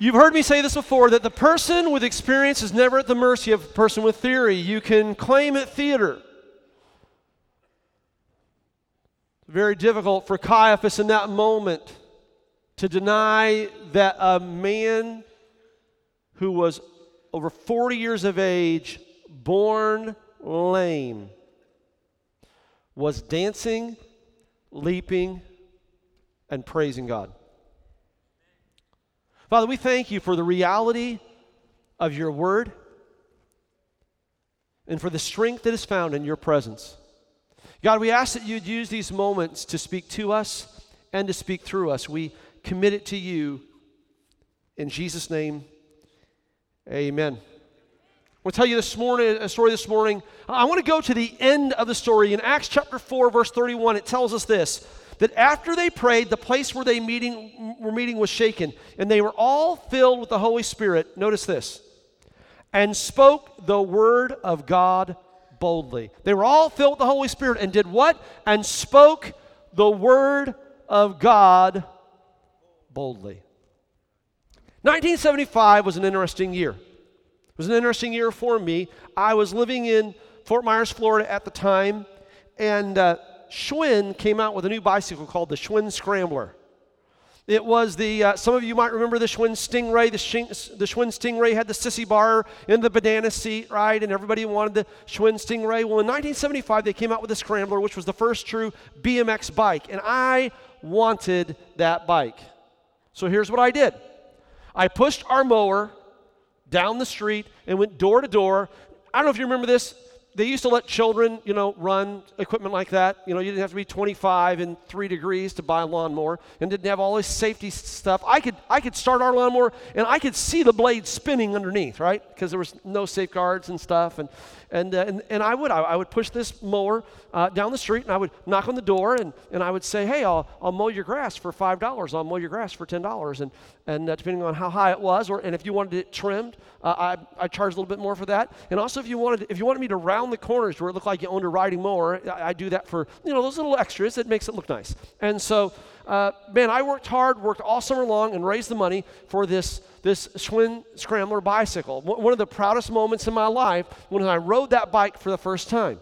You've heard me say this before that the person with experience is never at the mercy of a person with theory. You can claim it theater. Very difficult for Caiaphas in that moment to deny that a man who was over 40 years of age, born lame, was dancing, leaping, and praising God. Father, we thank you for the reality of your word and for the strength that is found in your presence. God, we ask that you'd use these moments to speak to us and to speak through us. We commit it to you. In Jesus' name, amen. I want to tell you this morning, a story this morning. I want to go to the end of the story. In Acts chapter 4, verse 31, it tells us this that after they prayed, the place where they meeting, were meeting was shaken, and they were all filled with the Holy Spirit. Notice this and spoke the word of God boldly. They were all filled with the Holy Spirit and did what? And spoke the word of God boldly. 1975 was an interesting year. It was an interesting year for me. I was living in Fort Myers, Florida at the time, and uh, Schwinn came out with a new bicycle called the Schwinn Scrambler. It was the, uh, some of you might remember the Schwinn Stingray. The, Sh- the Schwinn Stingray had the sissy bar in the banana seat, right? And everybody wanted the Schwinn Stingray. Well, in 1975, they came out with the Scrambler, which was the first true BMX bike. And I wanted that bike. So here's what I did I pushed our mower down the street and went door to door. I don't know if you remember this they used to let children, you know, run equipment like that. You know, you didn't have to be 25 and three degrees to buy a lawnmower, and didn't have all this safety stuff. I could, I could start our lawnmower, and I could see the blade spinning underneath, right? Because there was no safeguards and stuff, and and, uh, and, and I would. I, I, would push this mower uh, down the street and I would knock on the door and, and I would say, hey, I'll, I'll mow your grass for $5. I'll mow your grass for $10. And, and uh, depending on how high it was, or, and if you wanted it trimmed, uh, I, I charged a little bit more for that. And also if you, wanted, if you wanted me to round the corners where it looked like you owned a riding mower, I, do that for, you know, those little extras. It makes it look nice. And so, uh, man, I worked hard, worked all summer long and raised the money for this this Schwinn Scrambler bicycle. One of the proudest moments in my life when I rode that bike for the first time.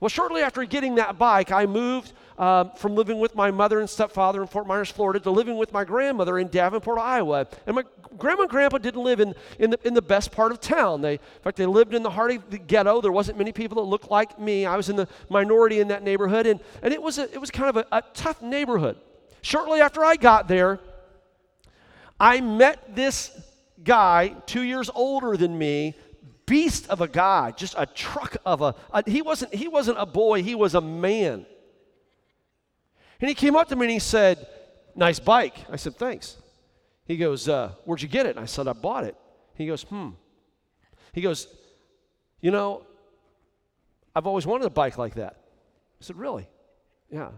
Well, shortly after getting that bike, I moved um, from living with my mother and stepfather in Fort Myers, Florida, to living with my grandmother in Davenport, Iowa. And my grandma and grandpa didn't live in, in, the, in the best part of town. They, in fact, they lived in the heart of the ghetto. There wasn't many people that looked like me. I was in the minority in that neighborhood, and, and it, was a, it was kind of a, a tough neighborhood. Shortly after I got there, I met this guy, two years older than me, beast of a guy, just a truck of a, a, he wasn't he wasn't a boy, he was a man. And he came up to me and he said, "Nice bike." I said, "Thanks." He goes, uh, "Where'd you get it?" And I said, "I bought it." He goes, "Hmm." He goes, "You know, I've always wanted a bike like that." I said, "Really?" Yeah.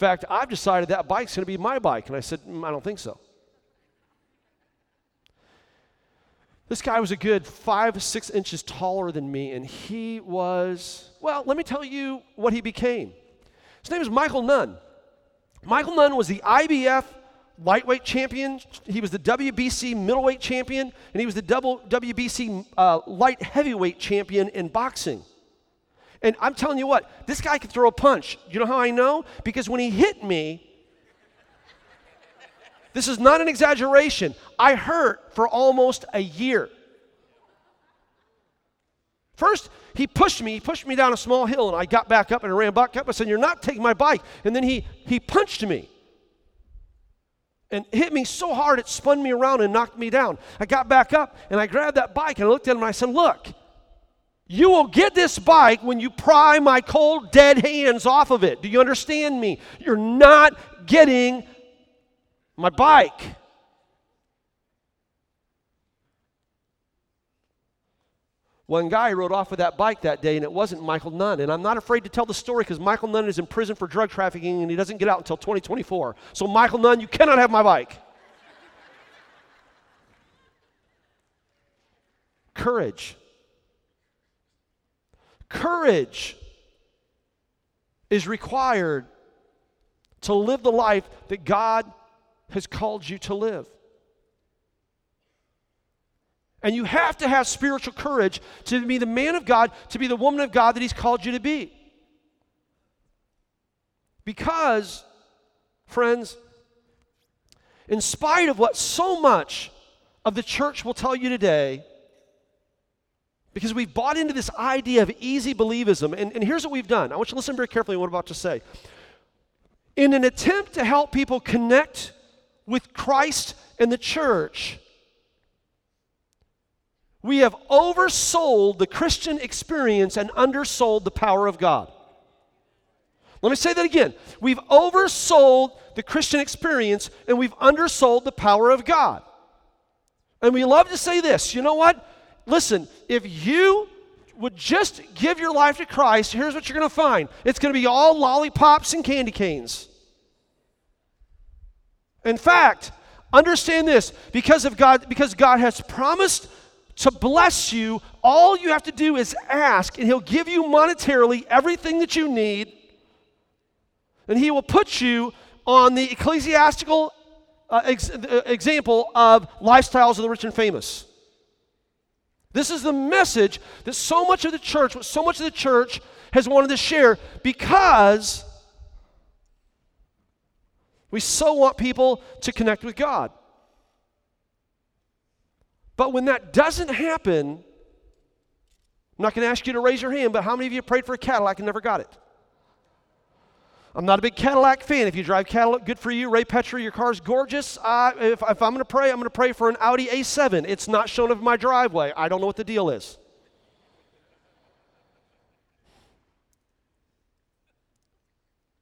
In fact, I've decided that bike's going to be my bike. And I said, mm, "I don't think so." This guy was a good five, six inches taller than me, and he was, well, let me tell you what he became. His name is Michael Nunn. Michael Nunn was the IBF lightweight champion. He was the WBC middleweight champion, and he was the double WBC uh, light heavyweight champion in boxing. And I'm telling you what, this guy could throw a punch. You know how I know? Because when he hit me, this is not an exaggeration. I hurt for almost a year. First, he pushed me, he pushed me down a small hill, and I got back up and I ran back up. I said, You're not taking my bike. And then he, he punched me and hit me so hard it spun me around and knocked me down. I got back up and I grabbed that bike and I looked at him and I said, Look, you will get this bike when you pry my cold, dead hands off of it. Do you understand me? You're not getting my bike. One guy rode off with that bike that day, and it wasn't Michael Nunn. And I'm not afraid to tell the story because Michael Nunn is in prison for drug trafficking and he doesn't get out until 2024. So, Michael Nunn, you cannot have my bike. Courage. Courage is required to live the life that God has called you to live. And you have to have spiritual courage to be the man of God, to be the woman of God that He's called you to be. Because, friends, in spite of what so much of the church will tell you today, because we've bought into this idea of easy believism, and, and here's what we've done. I want you to listen very carefully to what I'm about to say. In an attempt to help people connect with Christ and the church, we have oversold the Christian experience and undersold the power of God. Let me say that again. We've oversold the Christian experience and we've undersold the power of God. And we love to say this you know what? Listen, if you would just give your life to Christ, here's what you're going to find it's going to be all lollipops and candy canes. In fact, understand this because of God because God has promised to bless you, all you have to do is ask and he'll give you monetarily everything that you need. And he will put you on the ecclesiastical uh, ex- uh, example of lifestyles of the rich and famous. This is the message that so much of the church, what so much of the church has wanted to share because we so want people to connect with God. But when that doesn't happen, I'm not going to ask you to raise your hand, but how many of you prayed for a Cadillac and never got it? I'm not a big Cadillac fan. If you drive Cadillac, good for you. Ray Petra, your car's gorgeous. If, if I'm going to pray, I'm going to pray for an Audi A7. It's not shown up in my driveway. I don't know what the deal is.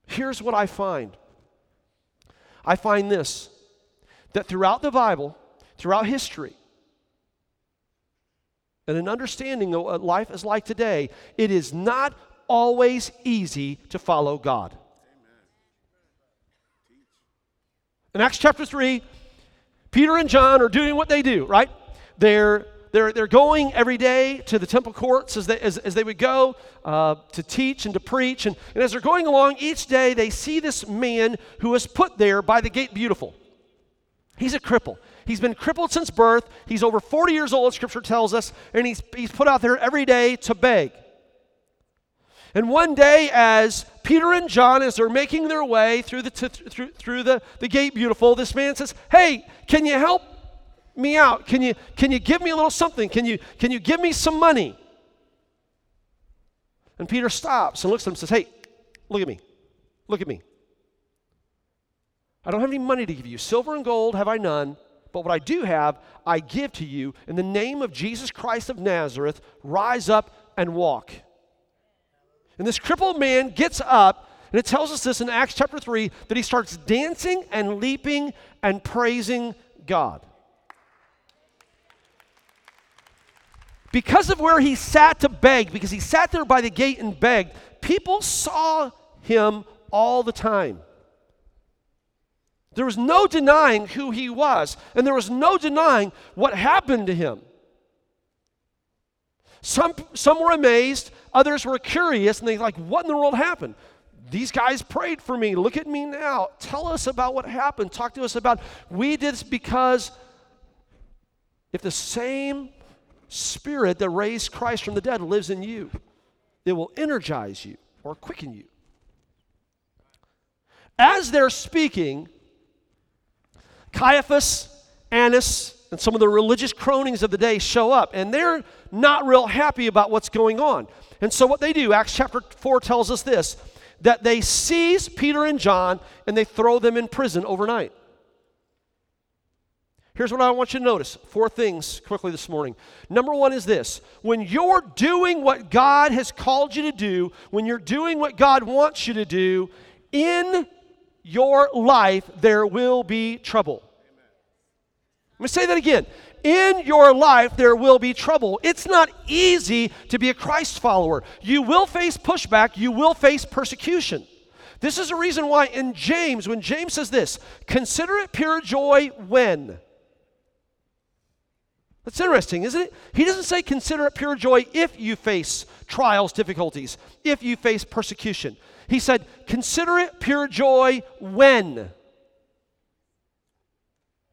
Here's what I find I find this that throughout the Bible, throughout history, and an understanding of what life is like today, it is not always easy to follow God. In Acts chapter 3, Peter and John are doing what they do, right? They're, they're, they're going every day to the temple courts as they, as, as they would go uh, to teach and to preach. And, and as they're going along each day, they see this man who was put there by the gate beautiful. He's a cripple. He's been crippled since birth. He's over 40 years old, scripture tells us, and he's, he's put out there every day to beg. And one day, as Peter and John, as they're making their way through the, t- through, through the, the gate beautiful, this man says, Hey, can you help me out? Can you, can you give me a little something? Can you, can you give me some money? And Peter stops and looks at him and says, Hey, look at me. Look at me. I don't have any money to give you. Silver and gold have I none, but what I do have, I give to you. In the name of Jesus Christ of Nazareth, rise up and walk. And this crippled man gets up, and it tells us this in Acts chapter 3 that he starts dancing and leaping and praising God. Because of where he sat to beg, because he sat there by the gate and begged, people saw him all the time. There was no denying who he was, and there was no denying what happened to him. Some, some were amazed, others were curious, and they like, what in the world happened? These guys prayed for me. Look at me now. Tell us about what happened. Talk to us about. We did this because if the same spirit that raised Christ from the dead lives in you, it will energize you or quicken you. As they're speaking, Caiaphas, Annas, and some of the religious cronies of the day show up, and they're not real happy about what's going on. And so, what they do, Acts chapter 4 tells us this that they seize Peter and John and they throw them in prison overnight. Here's what I want you to notice four things quickly this morning. Number one is this when you're doing what God has called you to do, when you're doing what God wants you to do, in your life there will be trouble. Let me say that again. In your life, there will be trouble. It's not easy to be a Christ follower. You will face pushback, you will face persecution. This is a reason why in James, when James says this, consider it pure joy when. That's interesting, isn't it? He doesn't say consider it pure joy if you face trials, difficulties, if you face persecution. He said consider it pure joy when.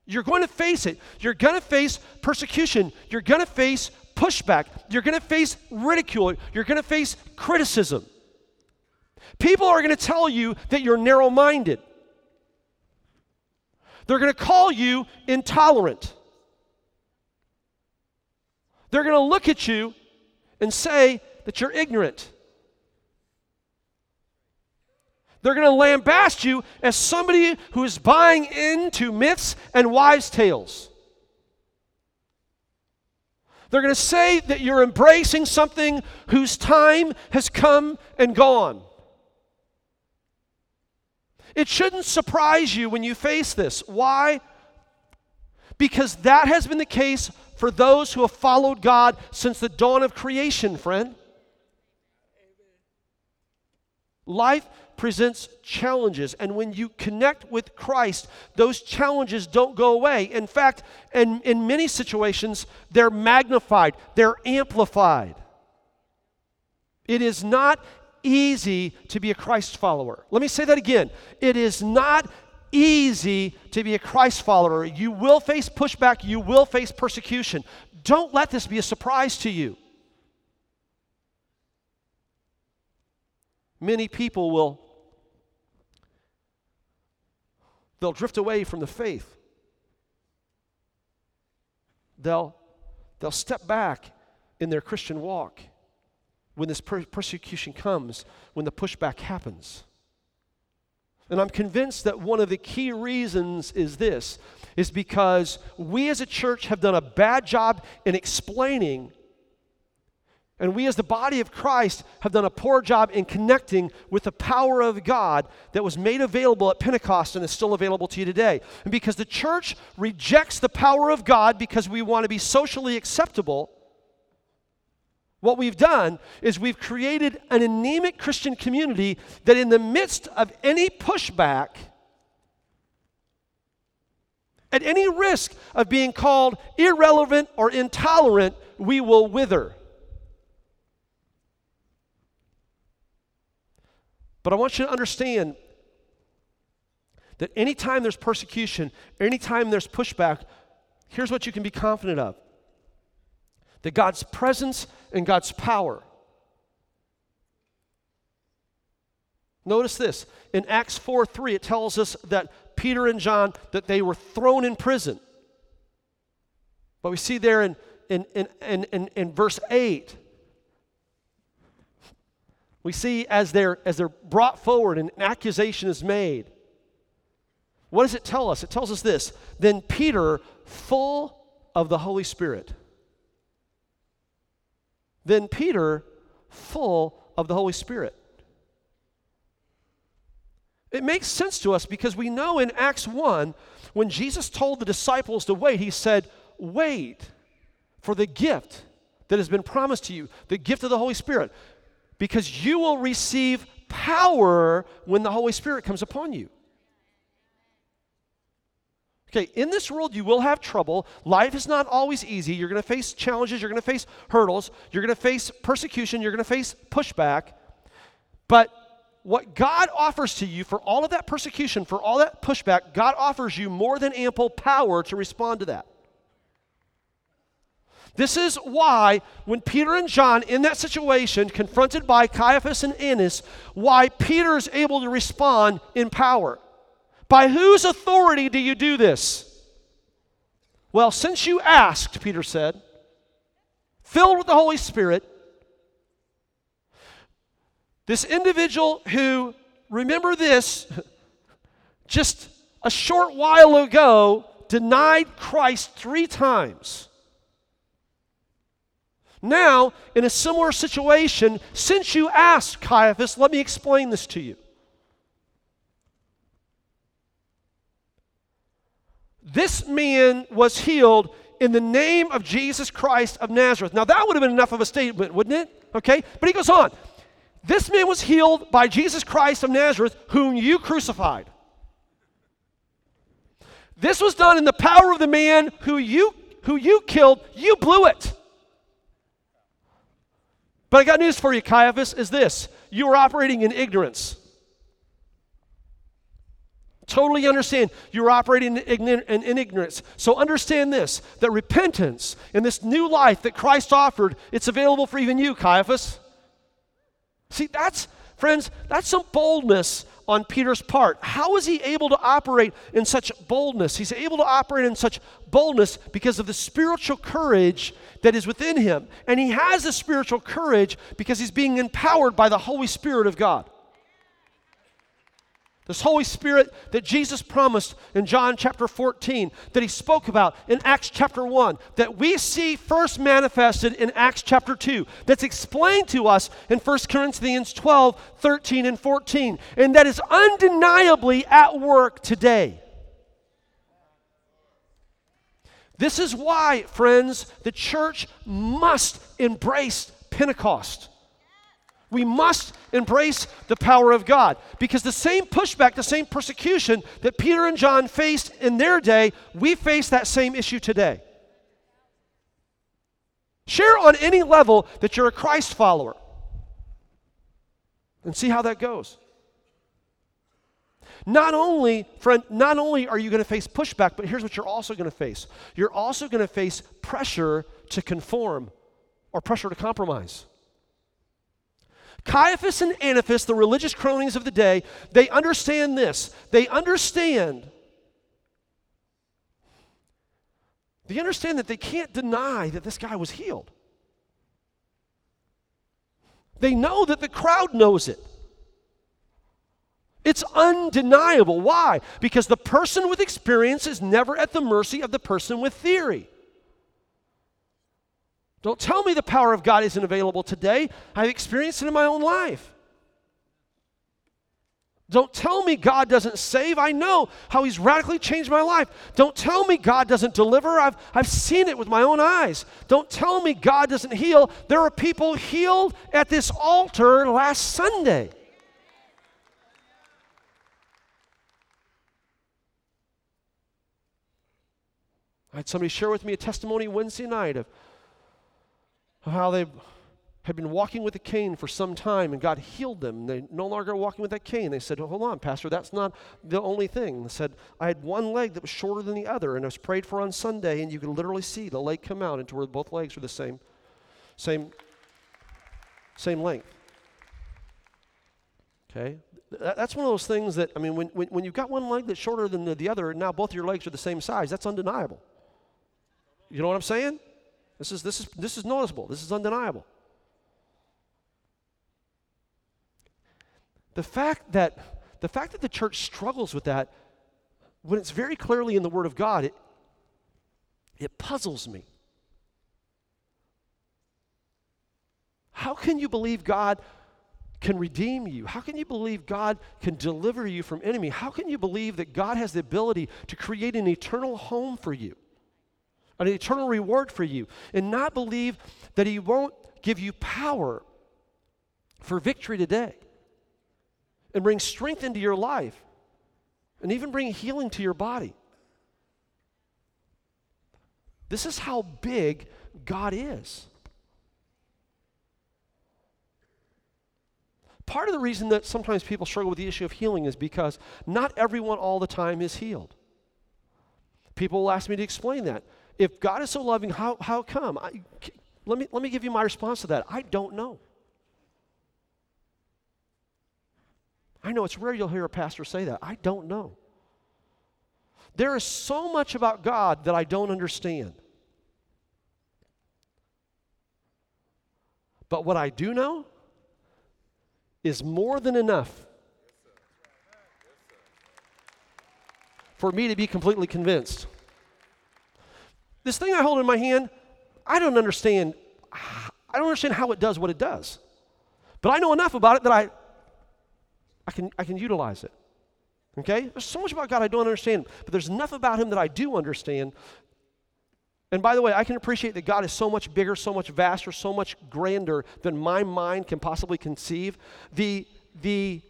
You're going to face it. You're going to face persecution. You're going to face pushback. You're going to face ridicule. You're going to face criticism. People are going to tell you that you're narrow minded. They're going to call you intolerant. They're going to look at you and say that you're ignorant. They're going to lambaste you as somebody who is buying into myths and wives' tales. They're going to say that you're embracing something whose time has come and gone. It shouldn't surprise you when you face this. Why? Because that has been the case for those who have followed God since the dawn of creation, friend. Life presents challenges, and when you connect with Christ, those challenges don't go away. In fact, in, in many situations, they're magnified, they're amplified. It is not easy to be a Christ follower. Let me say that again. It is not easy to be a Christ follower. You will face pushback, you will face persecution. Don't let this be a surprise to you. Many people will they'll drift away from the faith. They'll they'll step back in their Christian walk when this per- persecution comes, when the pushback happens. And I'm convinced that one of the key reasons is this is because we as a church have done a bad job in explaining and we, as the body of Christ, have done a poor job in connecting with the power of God that was made available at Pentecost and is still available to you today. And because the church rejects the power of God because we want to be socially acceptable, what we've done is we've created an anemic Christian community that, in the midst of any pushback, at any risk of being called irrelevant or intolerant, we will wither. But I want you to understand that anytime there's persecution, anytime there's pushback, here's what you can be confident of that God's presence and God's power. Notice this. In Acts 4 3, it tells us that Peter and John, that they were thrown in prison. But we see there in, in, in, in, in, in verse 8, we see as they're, as they're brought forward and an accusation is made. What does it tell us? It tells us this. Then Peter, full of the Holy Spirit, then Peter, full of the Holy Spirit. It makes sense to us because we know in Acts 1, when Jesus told the disciples to wait, he said, Wait for the gift that has been promised to you, the gift of the Holy Spirit, because you will receive power when the Holy Spirit comes upon you. Okay, in this world, you will have trouble. Life is not always easy. You're going to face challenges. You're going to face hurdles. You're going to face persecution. You're going to face pushback. But what God offers to you for all of that persecution, for all that pushback, God offers you more than ample power to respond to that. This is why, when Peter and John, in that situation, confronted by Caiaphas and Annas, why Peter is able to respond in power. By whose authority do you do this? Well, since you asked, Peter said, filled with the Holy Spirit, this individual who, remember this, just a short while ago denied Christ three times. Now, in a similar situation, since you asked Caiaphas, let me explain this to you. This man was healed in the name of Jesus Christ of Nazareth. Now, that would have been enough of a statement, wouldn't it? Okay? But he goes on. This man was healed by Jesus Christ of Nazareth, whom you crucified. This was done in the power of the man who you, who you killed. You blew it. But I got news for you, Caiaphas, is this you were operating in ignorance. Totally understand you're operating in ignorance. So understand this that repentance and this new life that Christ offered, it's available for even you, Caiaphas. See, that's, friends, that's some boldness on Peter's part. How is he able to operate in such boldness? He's able to operate in such boldness because of the spiritual courage that is within him. And he has the spiritual courage because he's being empowered by the Holy Spirit of God. This Holy Spirit that Jesus promised in John chapter 14, that he spoke about in Acts chapter 1, that we see first manifested in Acts chapter 2, that's explained to us in 1 Corinthians 12, 13, and 14, and that is undeniably at work today. This is why, friends, the church must embrace Pentecost. We must embrace the power of God because the same pushback, the same persecution that Peter and John faced in their day, we face that same issue today. Share on any level that you're a Christ follower and see how that goes. Not only, friend, not only are you going to face pushback, but here's what you're also going to face. You're also going to face pressure to conform or pressure to compromise. Caiaphas and Annas, the religious cronies of the day, they understand this. They understand. They understand that they can't deny that this guy was healed. They know that the crowd knows it. It's undeniable. Why? Because the person with experience is never at the mercy of the person with theory. Don't tell me the power of God isn't available today. I've experienced it in my own life. Don't tell me God doesn't save. I know how He's radically changed my life. Don't tell me God doesn't deliver. I've, I've seen it with my own eyes. Don't tell me God doesn't heal. There are people healed at this altar last Sunday. I had somebody share with me a testimony Wednesday night of how they had been walking with a cane for some time and God healed them. They no longer walking with that cane. They said, Hold on, Pastor, that's not the only thing. They said, I had one leg that was shorter than the other, and I was prayed for on Sunday, and you could literally see the leg come out into where both legs were the same, same, same length. Okay? That's one of those things that, I mean, when, when, when you've got one leg that's shorter than the, the other, and now both your legs are the same size, that's undeniable. You know what I'm saying? This is, this is, this is noticeable. This is undeniable. The fact that the fact that the church struggles with that when it's very clearly in the Word of God, it, it puzzles me. How can you believe God can redeem you? How can you believe God can deliver you from enemy? How can you believe that God has the ability to create an eternal home for you? An eternal reward for you, and not believe that He won't give you power for victory today and bring strength into your life and even bring healing to your body. This is how big God is. Part of the reason that sometimes people struggle with the issue of healing is because not everyone all the time is healed. People will ask me to explain that if God is so loving, how, how come? I, let, me, let me give you my response to that. I don't know. I know it's rare you'll hear a pastor say that. I don't know. There is so much about God that I don't understand. But what I do know is more than enough for me to be completely convinced. This thing I hold in my hand, I don't understand. I don't understand how it does what it does. But I know enough about it that I, I, can, I can utilize it. Okay? There's so much about God I don't understand, but there's enough about Him that I do understand. And by the way, I can appreciate that God is so much bigger, so much vaster, so much grander than my mind can possibly conceive. The, the,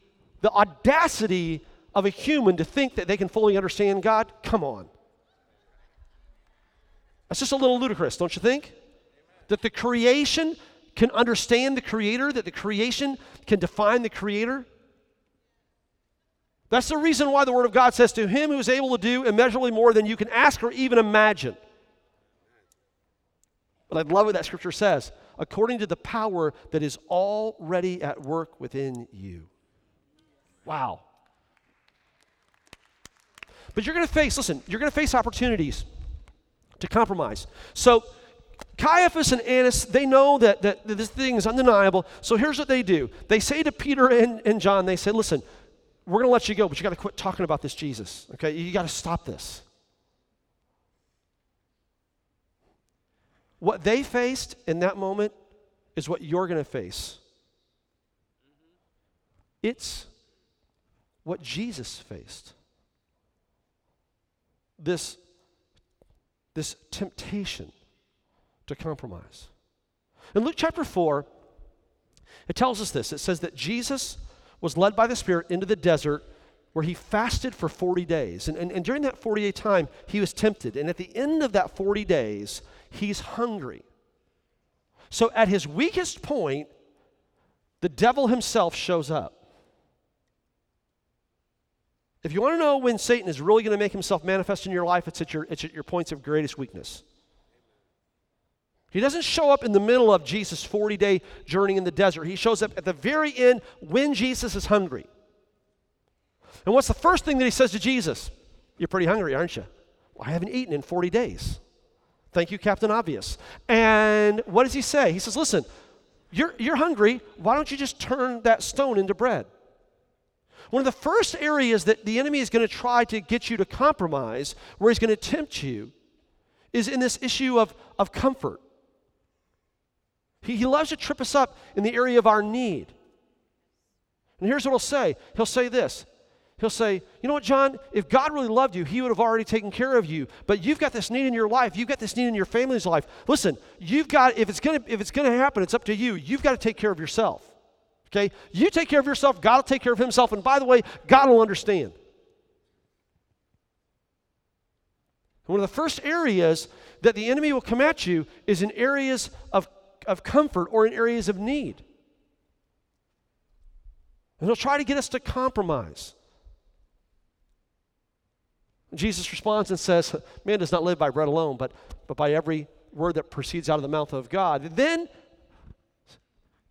the audacity of a human to think that they can fully understand God, come on. That's just a little ludicrous, don't you think? That the creation can understand the Creator, that the creation can define the Creator. That's the reason why the Word of God says, To him who is able to do immeasurably more than you can ask or even imagine. But I love what that scripture says according to the power that is already at work within you. Wow. But you're going to face, listen, you're going to face opportunities to compromise. So, Caiaphas and Annas, they know that, that, this thing is undeniable. So here's what they do. They say to Peter and, and John, they say, listen, we're going to let you go, but you got to quit talking about this Jesus. Okay? You got to stop this. What they faced in that moment is what you're going to face. It's what Jesus faced. This, this temptation to compromise. In Luke chapter 4, it tells us this it says that Jesus was led by the Spirit into the desert where he fasted for 40 days. And, and, and during that 40 day time, he was tempted. And at the end of that 40 days, he's hungry. So at his weakest point, the devil himself shows up. If you want to know when Satan is really going to make himself manifest in your life, it's at your, it's at your points of greatest weakness. He doesn't show up in the middle of Jesus' 40 day journey in the desert. He shows up at the very end when Jesus is hungry. And what's the first thing that he says to Jesus? You're pretty hungry, aren't you? Well, I haven't eaten in 40 days. Thank you, Captain Obvious. And what does he say? He says, Listen, you're, you're hungry. Why don't you just turn that stone into bread? One of the first areas that the enemy is going to try to get you to compromise, where he's going to tempt you, is in this issue of, of comfort. He, he loves to trip us up in the area of our need. And here's what he'll say He'll say this He'll say, You know what, John? If God really loved you, He would have already taken care of you. But you've got this need in your life. You've got this need in your family's life. Listen, you've got, if it's gonna, if it's gonna happen, it's up to you. You've got to take care of yourself. Okay? You take care of yourself, God will take care of himself. And by the way, God will understand. One of the first areas that the enemy will come at you is in areas of, of comfort or in areas of need. And he'll try to get us to compromise. Jesus responds and says, Man does not live by bread alone, but, but by every word that proceeds out of the mouth of God. And then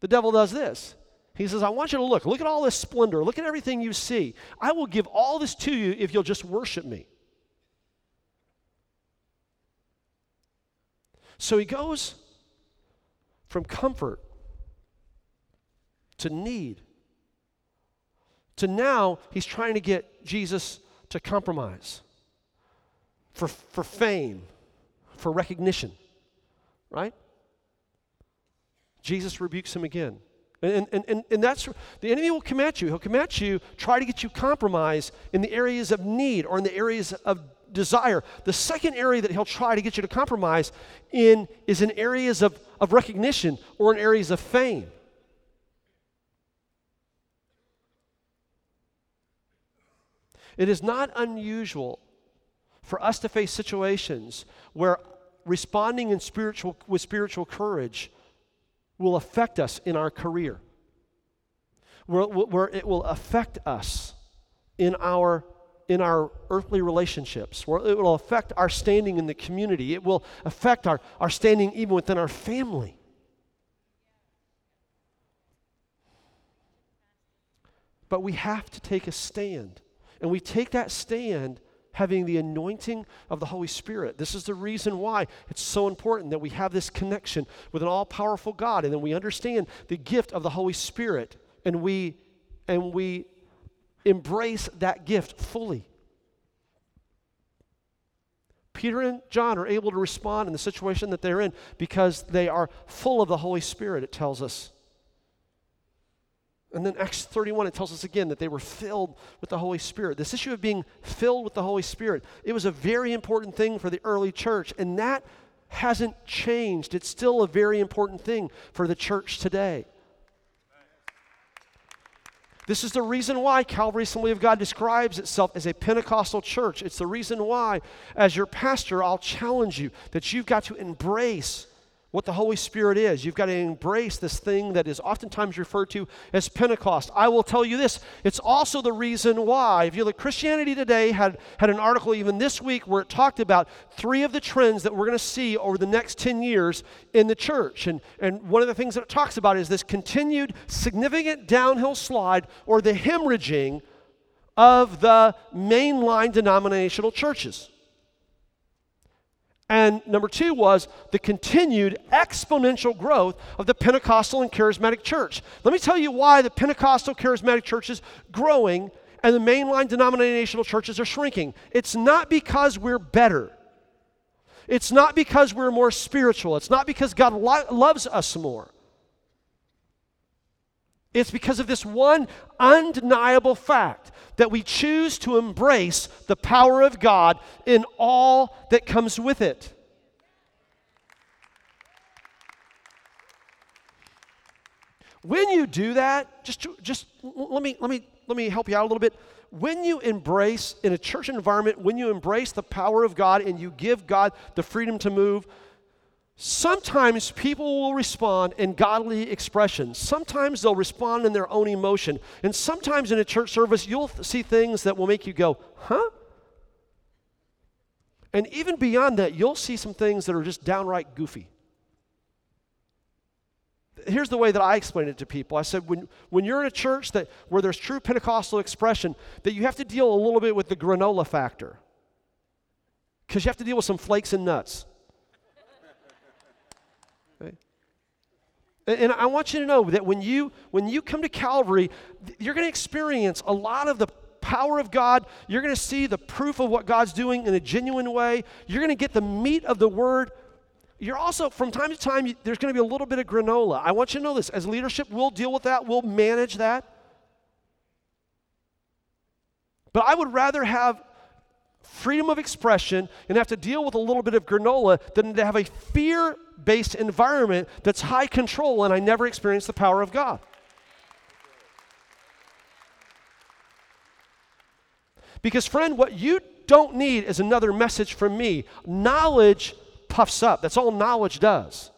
the devil does this. He says, I want you to look. Look at all this splendor. Look at everything you see. I will give all this to you if you'll just worship me. So he goes from comfort to need to now he's trying to get Jesus to compromise for, for fame, for recognition, right? Jesus rebukes him again. And, and, and, and that's the enemy will come at you. He'll come at you, try to get you compromised in the areas of need or in the areas of desire. The second area that he'll try to get you to compromise in is in areas of, of recognition or in areas of fame. It is not unusual for us to face situations where responding in spiritual, with spiritual courage will affect us in our career, where, it will affect us in our in our earthly relationships, where it will affect our standing in the community. It will affect our, our standing even within our family. But we have to take a stand. And we take that stand having the anointing of the Holy Spirit. This is the reason why it's so important that we have this connection with an all powerful God and then we understand the gift of the Holy Spirit and we and we embrace that gift fully. Peter and John are able to respond in the situation that they're in because they are full of the Holy Spirit, it tells us. And then Acts 31, it tells us again that they were filled with the Holy Spirit. This issue of being filled with the Holy Spirit, it was a very important thing for the early church, and that hasn't changed. It's still a very important thing for the church today. This is the reason why Calvary Assembly of God describes itself as a Pentecostal church. It's the reason why, as your pastor, I'll challenge you that you've got to embrace what the Holy Spirit is. You've got to embrace this thing that is oftentimes referred to as Pentecost. I will tell you this it's also the reason why. If you look, Christianity Today had, had an article even this week where it talked about three of the trends that we're going to see over the next 10 years in the church. And, and one of the things that it talks about is this continued significant downhill slide or the hemorrhaging of the mainline denominational churches. And number two was the continued exponential growth of the Pentecostal and charismatic church. Let me tell you why the Pentecostal charismatic church is growing and the mainline denominational churches are shrinking. It's not because we're better. It's not because we're more spiritual. It's not because God lo- loves us more. It's because of this one undeniable fact that we choose to embrace the power of God in all that comes with it. When you do that, just, just let, me, let, me, let me help you out a little bit. When you embrace, in a church environment, when you embrace the power of God and you give God the freedom to move, Sometimes people will respond in godly expressions. Sometimes they'll respond in their own emotion. And sometimes in a church service, you'll see things that will make you go, huh? And even beyond that, you'll see some things that are just downright goofy. Here's the way that I explain it to people. I said, when, when you're in a church that, where there's true Pentecostal expression, that you have to deal a little bit with the granola factor. Because you have to deal with some flakes and nuts. And I want you to know that when you when you come to Calvary, you're going to experience a lot of the power of God. You're going to see the proof of what God's doing in a genuine way. You're going to get the meat of the word. You're also from time to time there's going to be a little bit of granola. I want you to know this. As leadership, we'll deal with that. We'll manage that. But I would rather have freedom of expression and have to deal with a little bit of granola than to have a fear based environment that's high control and I never experience the power of God. Because, friend, what you don't need is another message from me. Knowledge puffs up. That's all knowledge does.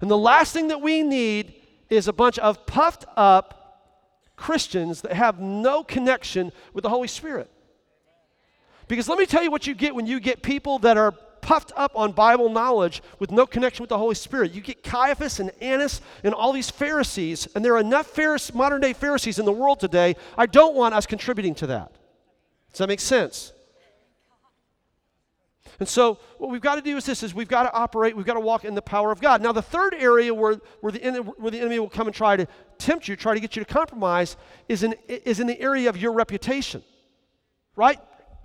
And the last thing that we need is a bunch of puffed up Christians that have no connection with the Holy Spirit. Because let me tell you what you get when you get people that are puffed up on Bible knowledge with no connection with the Holy Spirit. You get Caiaphas and Annas and all these Pharisees, and there are enough modern day Pharisees in the world today. I don't want us contributing to that. Does that make sense? And so what we've got to do is this is we've got to operate, we've got to walk in the power of God. Now the third area where, where, the, where the enemy will come and try to tempt you, try to get you to compromise, is in, is in the area of your reputation. Right?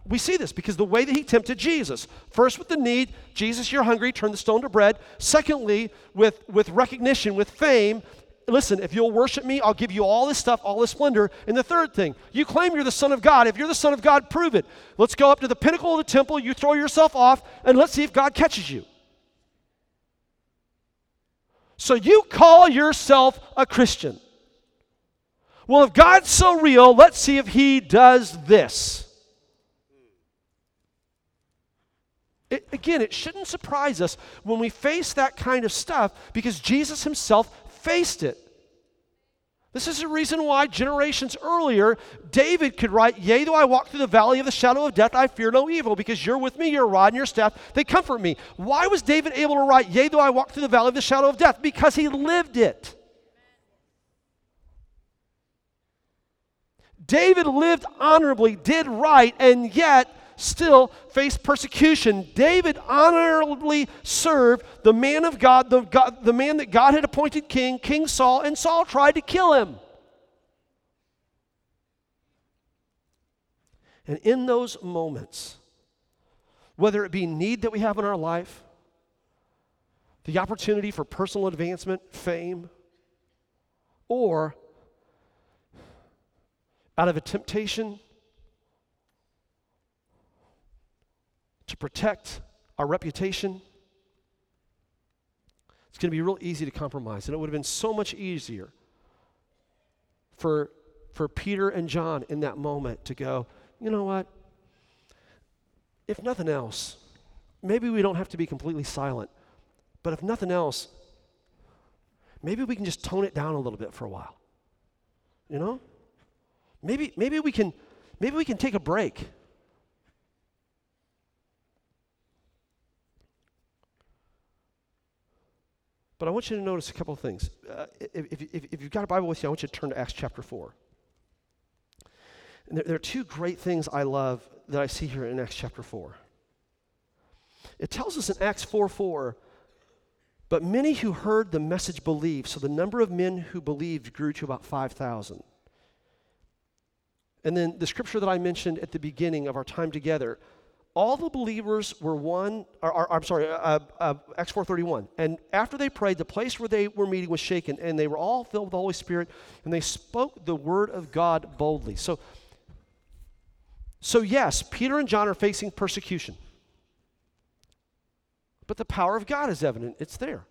We see this because the way that he tempted Jesus. First with the need jesus you're hungry turn the stone to bread. Secondly with, with recognition with fame listen if you'll worship me i'll give you all this stuff all this splendor. And the third thing you claim you're the son of god. If you're the son of god prove it. Let's go up to the pinnacle of the temple. You throw yourself off and let's see if god catches you. So you call yourself a christian. Well if god's so real let's see if he does this It, again, it shouldn't surprise us when we face that kind of stuff because Jesus himself faced it. This is the reason why generations earlier, David could write, Yea, though I walk through the valley of the shadow of death, I fear no evil, because you're with me, your rod and your staff, they comfort me. Why was David able to write, Yea, though I walk through the valley of the shadow of death? Because he lived it. David lived honorably, did right, and yet still faced persecution. David honorably served the man of God the, God, the man that God had appointed king, King Saul, and Saul tried to kill him. And in those moments, whether it be need that we have in our life, the opportunity for personal advancement, fame, or out of a temptation to protect our reputation, it's going to be real easy to compromise. And it would have been so much easier for, for Peter and John in that moment to go, you know what? If nothing else, maybe we don't have to be completely silent, But if nothing else, maybe we can just tone it down a little bit for a while. You know? Maybe, maybe we can maybe we can take a break. But I want you to notice a couple of things. Uh, if, if, if, you've got a Bible with you, I want you to turn to Acts chapter 4. And there, there are two great things I love that I see here in Acts chapter 4. It tells us in Acts 4 4, but many who heard the message believed, so the number of men who believed grew to about 5,000. And then the scripture that I mentioned at the beginning of our time together, all the believers were one, or, or I'm sorry, uh, uh, Acts 4.31. And after they prayed, the place where they were meeting was shaken, and they were all filled with the Holy Spirit, and they spoke the word of God boldly. So, so yes, Peter and John are facing persecution. But the power of God is evident, it's there.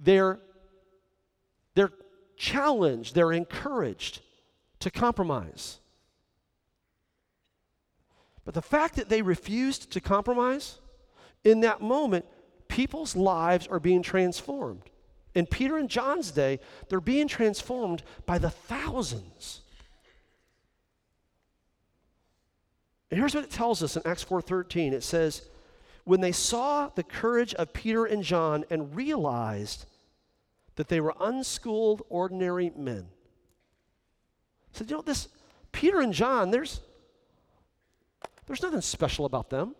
They're, they're challenged, they're encouraged to compromise. But the fact that they refused to compromise, in that moment, people's lives are being transformed. In Peter and John's day, they're being transformed by the thousands. And here's what it tells us in Acts 4:13. It says, "When they saw the courage of Peter and John and realized that they were unschooled ordinary men." Said, you know, this Peter and John, there's there's nothing special about them.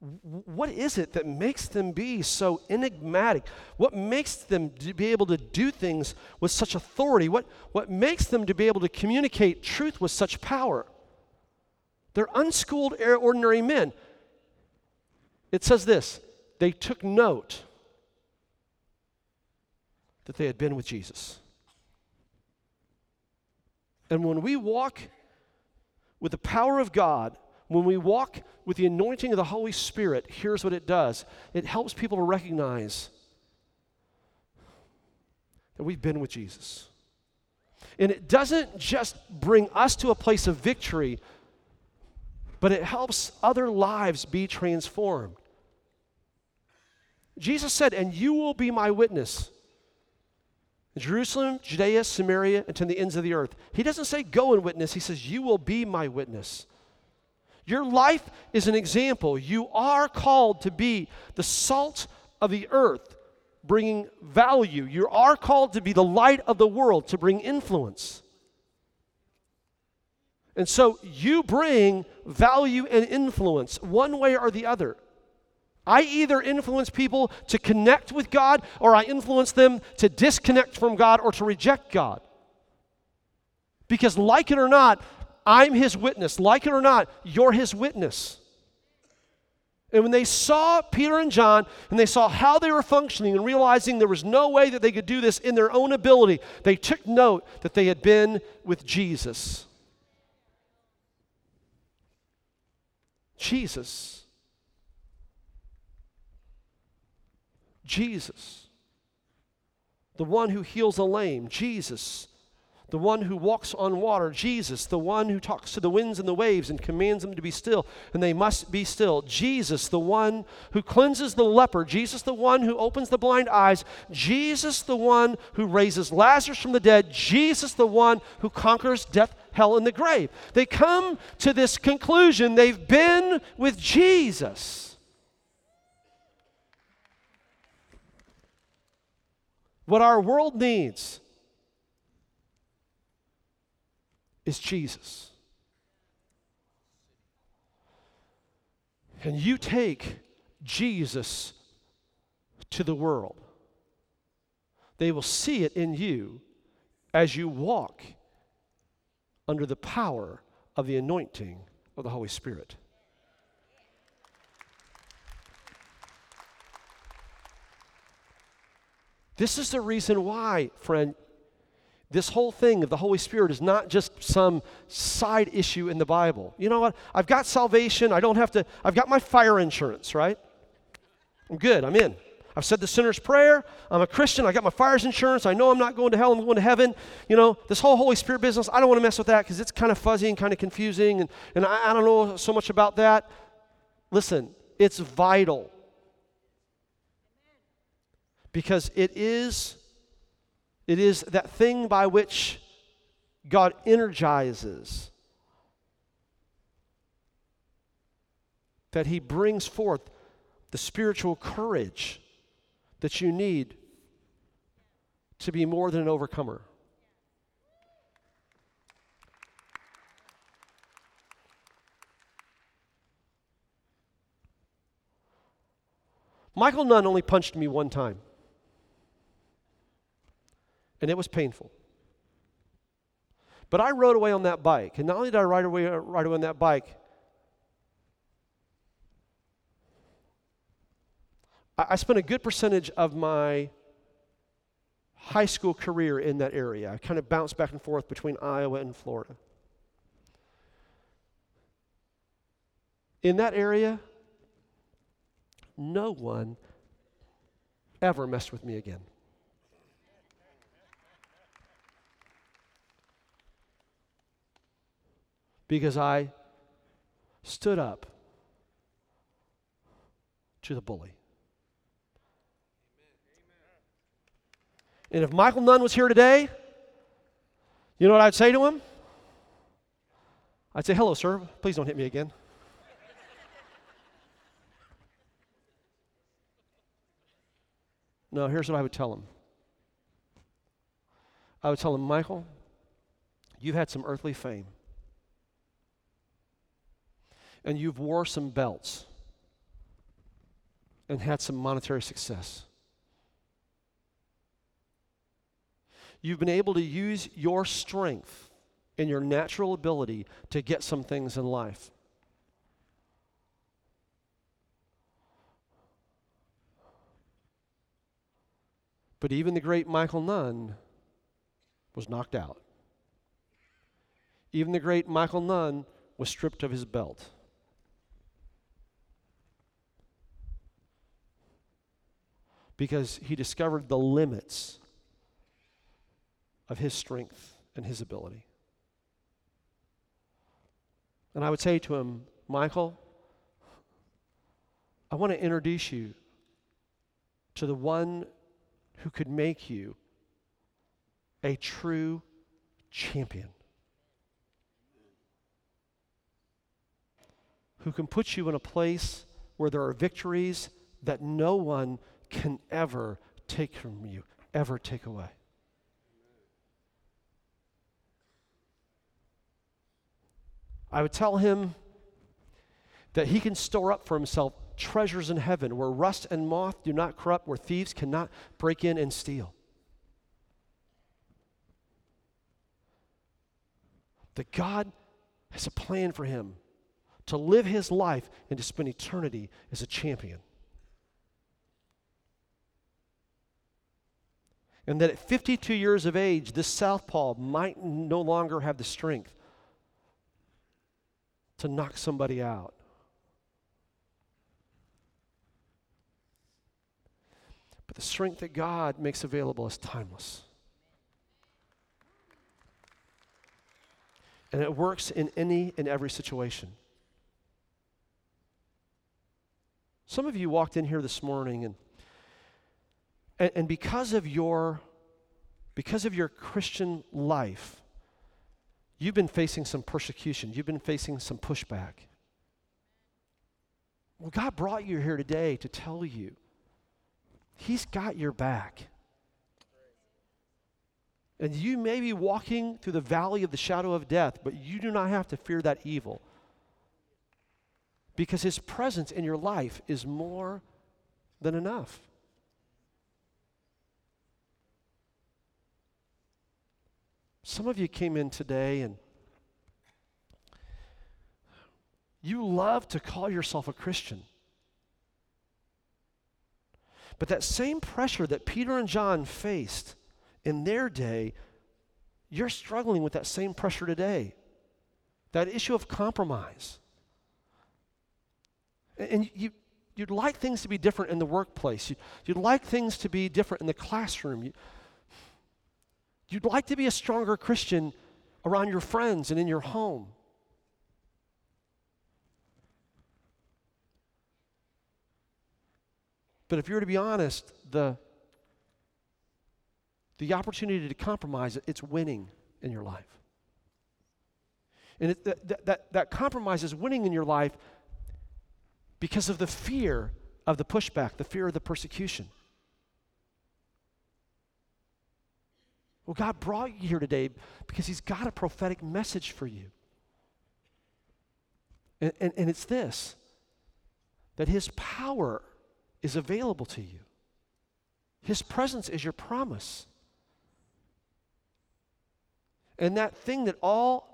What is it that makes them be so enigmatic? What makes them be able to do things with such authority? What, what makes them to be able to communicate truth with such power? They're unschooled, ordinary men. It says this they took note that they had been with Jesus. And when we walk with the power of God, when we walk with the anointing of the Holy Spirit, here's what it does it helps people to recognize that we've been with Jesus. And it doesn't just bring us to a place of victory, but it helps other lives be transformed. Jesus said, And you will be my witness Jerusalem, Judea, Samaria, and to the ends of the earth. He doesn't say go and witness, he says, You will be my witness. Your life is an example. You are called to be the salt of the earth, bringing value. You are called to be the light of the world, to bring influence. And so you bring value and influence one way or the other. I either influence people to connect with God or I influence them to disconnect from God or to reject God. Because, like it or not, I'm his witness. Like it or not, you're his witness. And when they saw Peter and John and they saw how they were functioning and realizing there was no way that they could do this in their own ability, they took note that they had been with Jesus. Jesus. Jesus. The one who heals a lame, Jesus. The one who walks on water, Jesus. The one who talks to the winds and the waves and commands them to be still, and they must be still. Jesus, the one who cleanses the leper. Jesus, the one who opens the blind eyes. Jesus, the one who raises Lazarus from the dead. Jesus, the one who conquers death, hell, and the grave. They come to this conclusion they've been with Jesus. What our world needs is Jesus. And you take Jesus to the world, they will see it in you as you walk under the power of the anointing of the Holy Spirit. This is the reason why, friend, this whole thing of the Holy Spirit is not just some side issue in the Bible. You know what? I've got salvation. I don't have to, I've got my fire insurance, right? I'm good. I'm in. I've said the sinner's prayer. I'm a Christian. I got my fire's insurance. I know I'm not going to hell. I'm going to heaven. You know, this whole Holy Spirit business, I don't want to mess with that because it's kind of fuzzy and kind of confusing, and, and I, I don't know so much about that. Listen, it's vital because it is it is that thing by which God energizes that he brings forth the spiritual courage that you need to be more than an overcomer. Michael Nunn only punched me one time, and it was painful. But I rode away on that bike, and not only did I ride away, ride away on that bike, I spent a good percentage of my high school career in that area. I kind of bounced back and forth between Iowa and Florida. In that area, no one ever messed with me again. Because I stood up to the bully. And if Michael Nunn was here today, you know what I'd say to him? I'd say, Hello, sir. Please don't hit me again. no, here's what I would tell him I would tell him, Michael, you've had some earthly fame, and you've wore some belts and had some monetary success. You've been able to use your strength and your natural ability to get some things in life. But even the great Michael Nunn was knocked out. Even the great Michael Nunn was stripped of his belt. Because he discovered the limits of his strength and his ability. And I would say to him, Michael, I want to introduce you to the one who could make you a true champion. Who can put you in a place where there are victories that no one can ever take from you, ever take away. I would tell him that he can store up for himself treasures in heaven where rust and moth do not corrupt, where thieves cannot break in and steal. That God has a plan for him to live his life and to spend eternity as a champion. And that at 52 years of age, this southpaw might no longer have the strength to knock somebody out. But the strength that God makes available is timeless. And it works in any and every situation. Some of you walked in here this morning and, and, and because of your because of your Christian life, You've been facing some persecution, you've been facing some pushback. Well, God brought you here today to tell you He's got your back. And you may be walking through the valley of the shadow of death, but you do not have to fear that evil. Because His presence in your life is more than enough. Some of you came in today and you love to call yourself a Christian. But that same pressure that Peter and John faced in their day, you're struggling with that same pressure today. That issue of compromise. And you, you'd like things to be different in the workplace. You'd, you'd like things to be different in the classroom. You, you'd like to be a stronger Christian around your friends and in your home. But if you were to be honest, the, the opportunity to compromise, it's winning in your life. And it, that, that, that compromise is winning in your life because of the fear of the pushback, the fear of the persecution. Well, God brought you here today because He's got a prophetic message for you. And, and, and it's this that His power is available to you, His presence is your promise. And that thing that all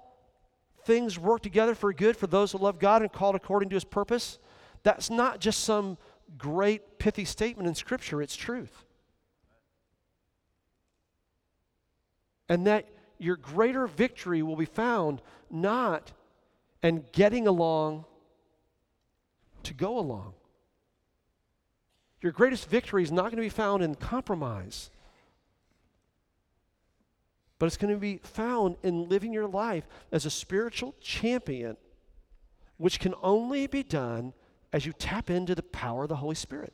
things work together for good for those who love God and called according to His purpose, that's not just some great pithy statement in Scripture, it's truth. And that your greater victory will be found not in getting along to go along. Your greatest victory is not going to be found in compromise, but it's going to be found in living your life as a spiritual champion, which can only be done as you tap into the power of the Holy Spirit.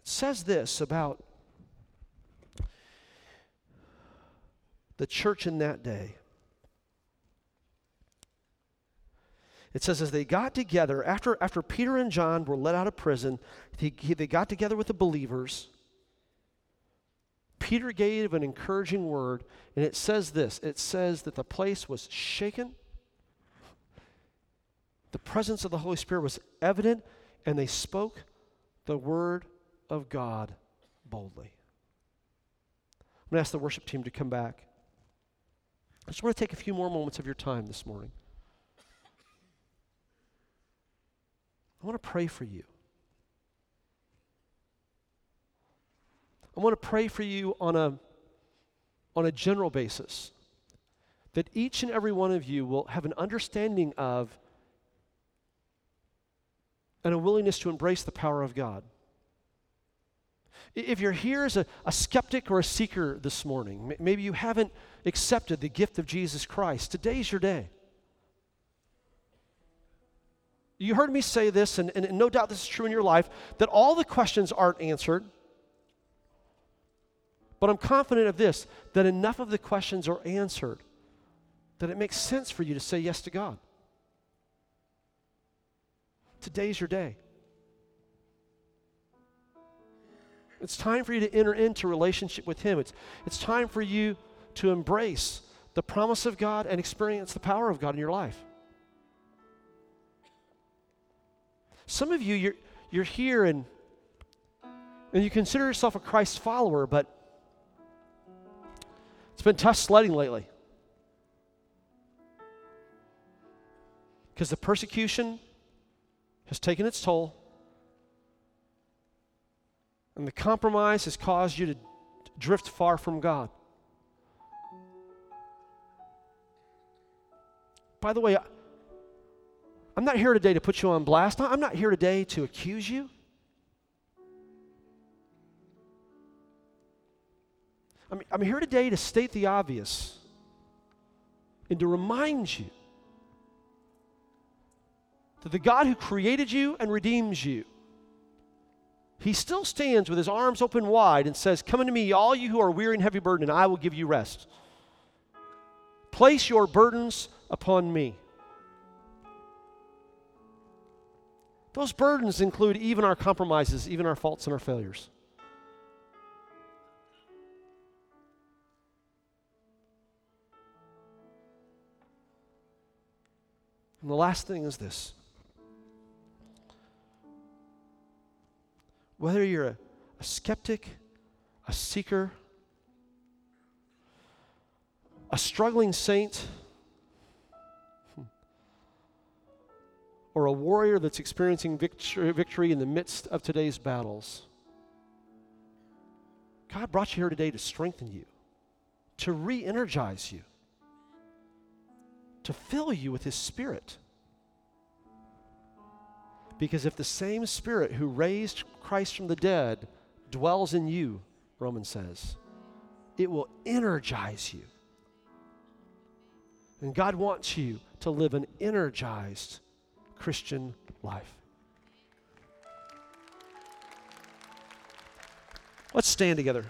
It says this about the church in that day. It says, as they got together, after, after Peter and John were let out of prison, he, he, they got together with the believers. Peter gave an encouraging word, and it says this it says that the place was shaken. The presence of the Holy Spirit was evident, and they spoke the word of God boldly. I'm going to ask the worship team to come back. I just want to take a few more moments of your time this morning. I want to pray for you. I want to pray for you on a, on a general basis that each and every one of you will have an understanding of and a willingness to embrace the power of God. If you're here as a, a skeptic or a seeker this morning, maybe you haven't accepted the gift of Jesus Christ, today's your day. You heard me say this, and, and, no doubt this is true in your life, that all the questions aren't answered. But I'm confident of this that enough of the questions are answered that it makes sense for you to say yes to God. Today's your day. It's time for you to enter into relationship with Him. It's, it's time for you to embrace the promise of God and experience the power of God in your life. Some of you, you're, you're here and, and you consider yourself a Christ follower, but it's been tough sledding lately. Because the persecution has taken its toll. And the compromise has caused you to drift far from God. By the way, I'm not here today to put you on blast. I'm not here today to accuse you. I'm, I'm here today to state the obvious and to remind you that the God who created you and redeems you he still stands with his arms open wide and says, Come unto me, all you who are weary and heavy burdened, and I will give you rest. Place your burdens upon me. Those burdens include even our compromises, even our faults and our failures. And the last thing is this Whether you're a, a skeptic, a seeker, a struggling saint, or a warrior that's experiencing victory, victory in the midst of today's battles. God brought you here today to strengthen you, to re energize you. to fill you with His Spirit. Because if the same Spirit who raised Christ from the dead dwells in you, Romans says, it will energize you. And God wants you to live an energized Christian life. Let's stand together.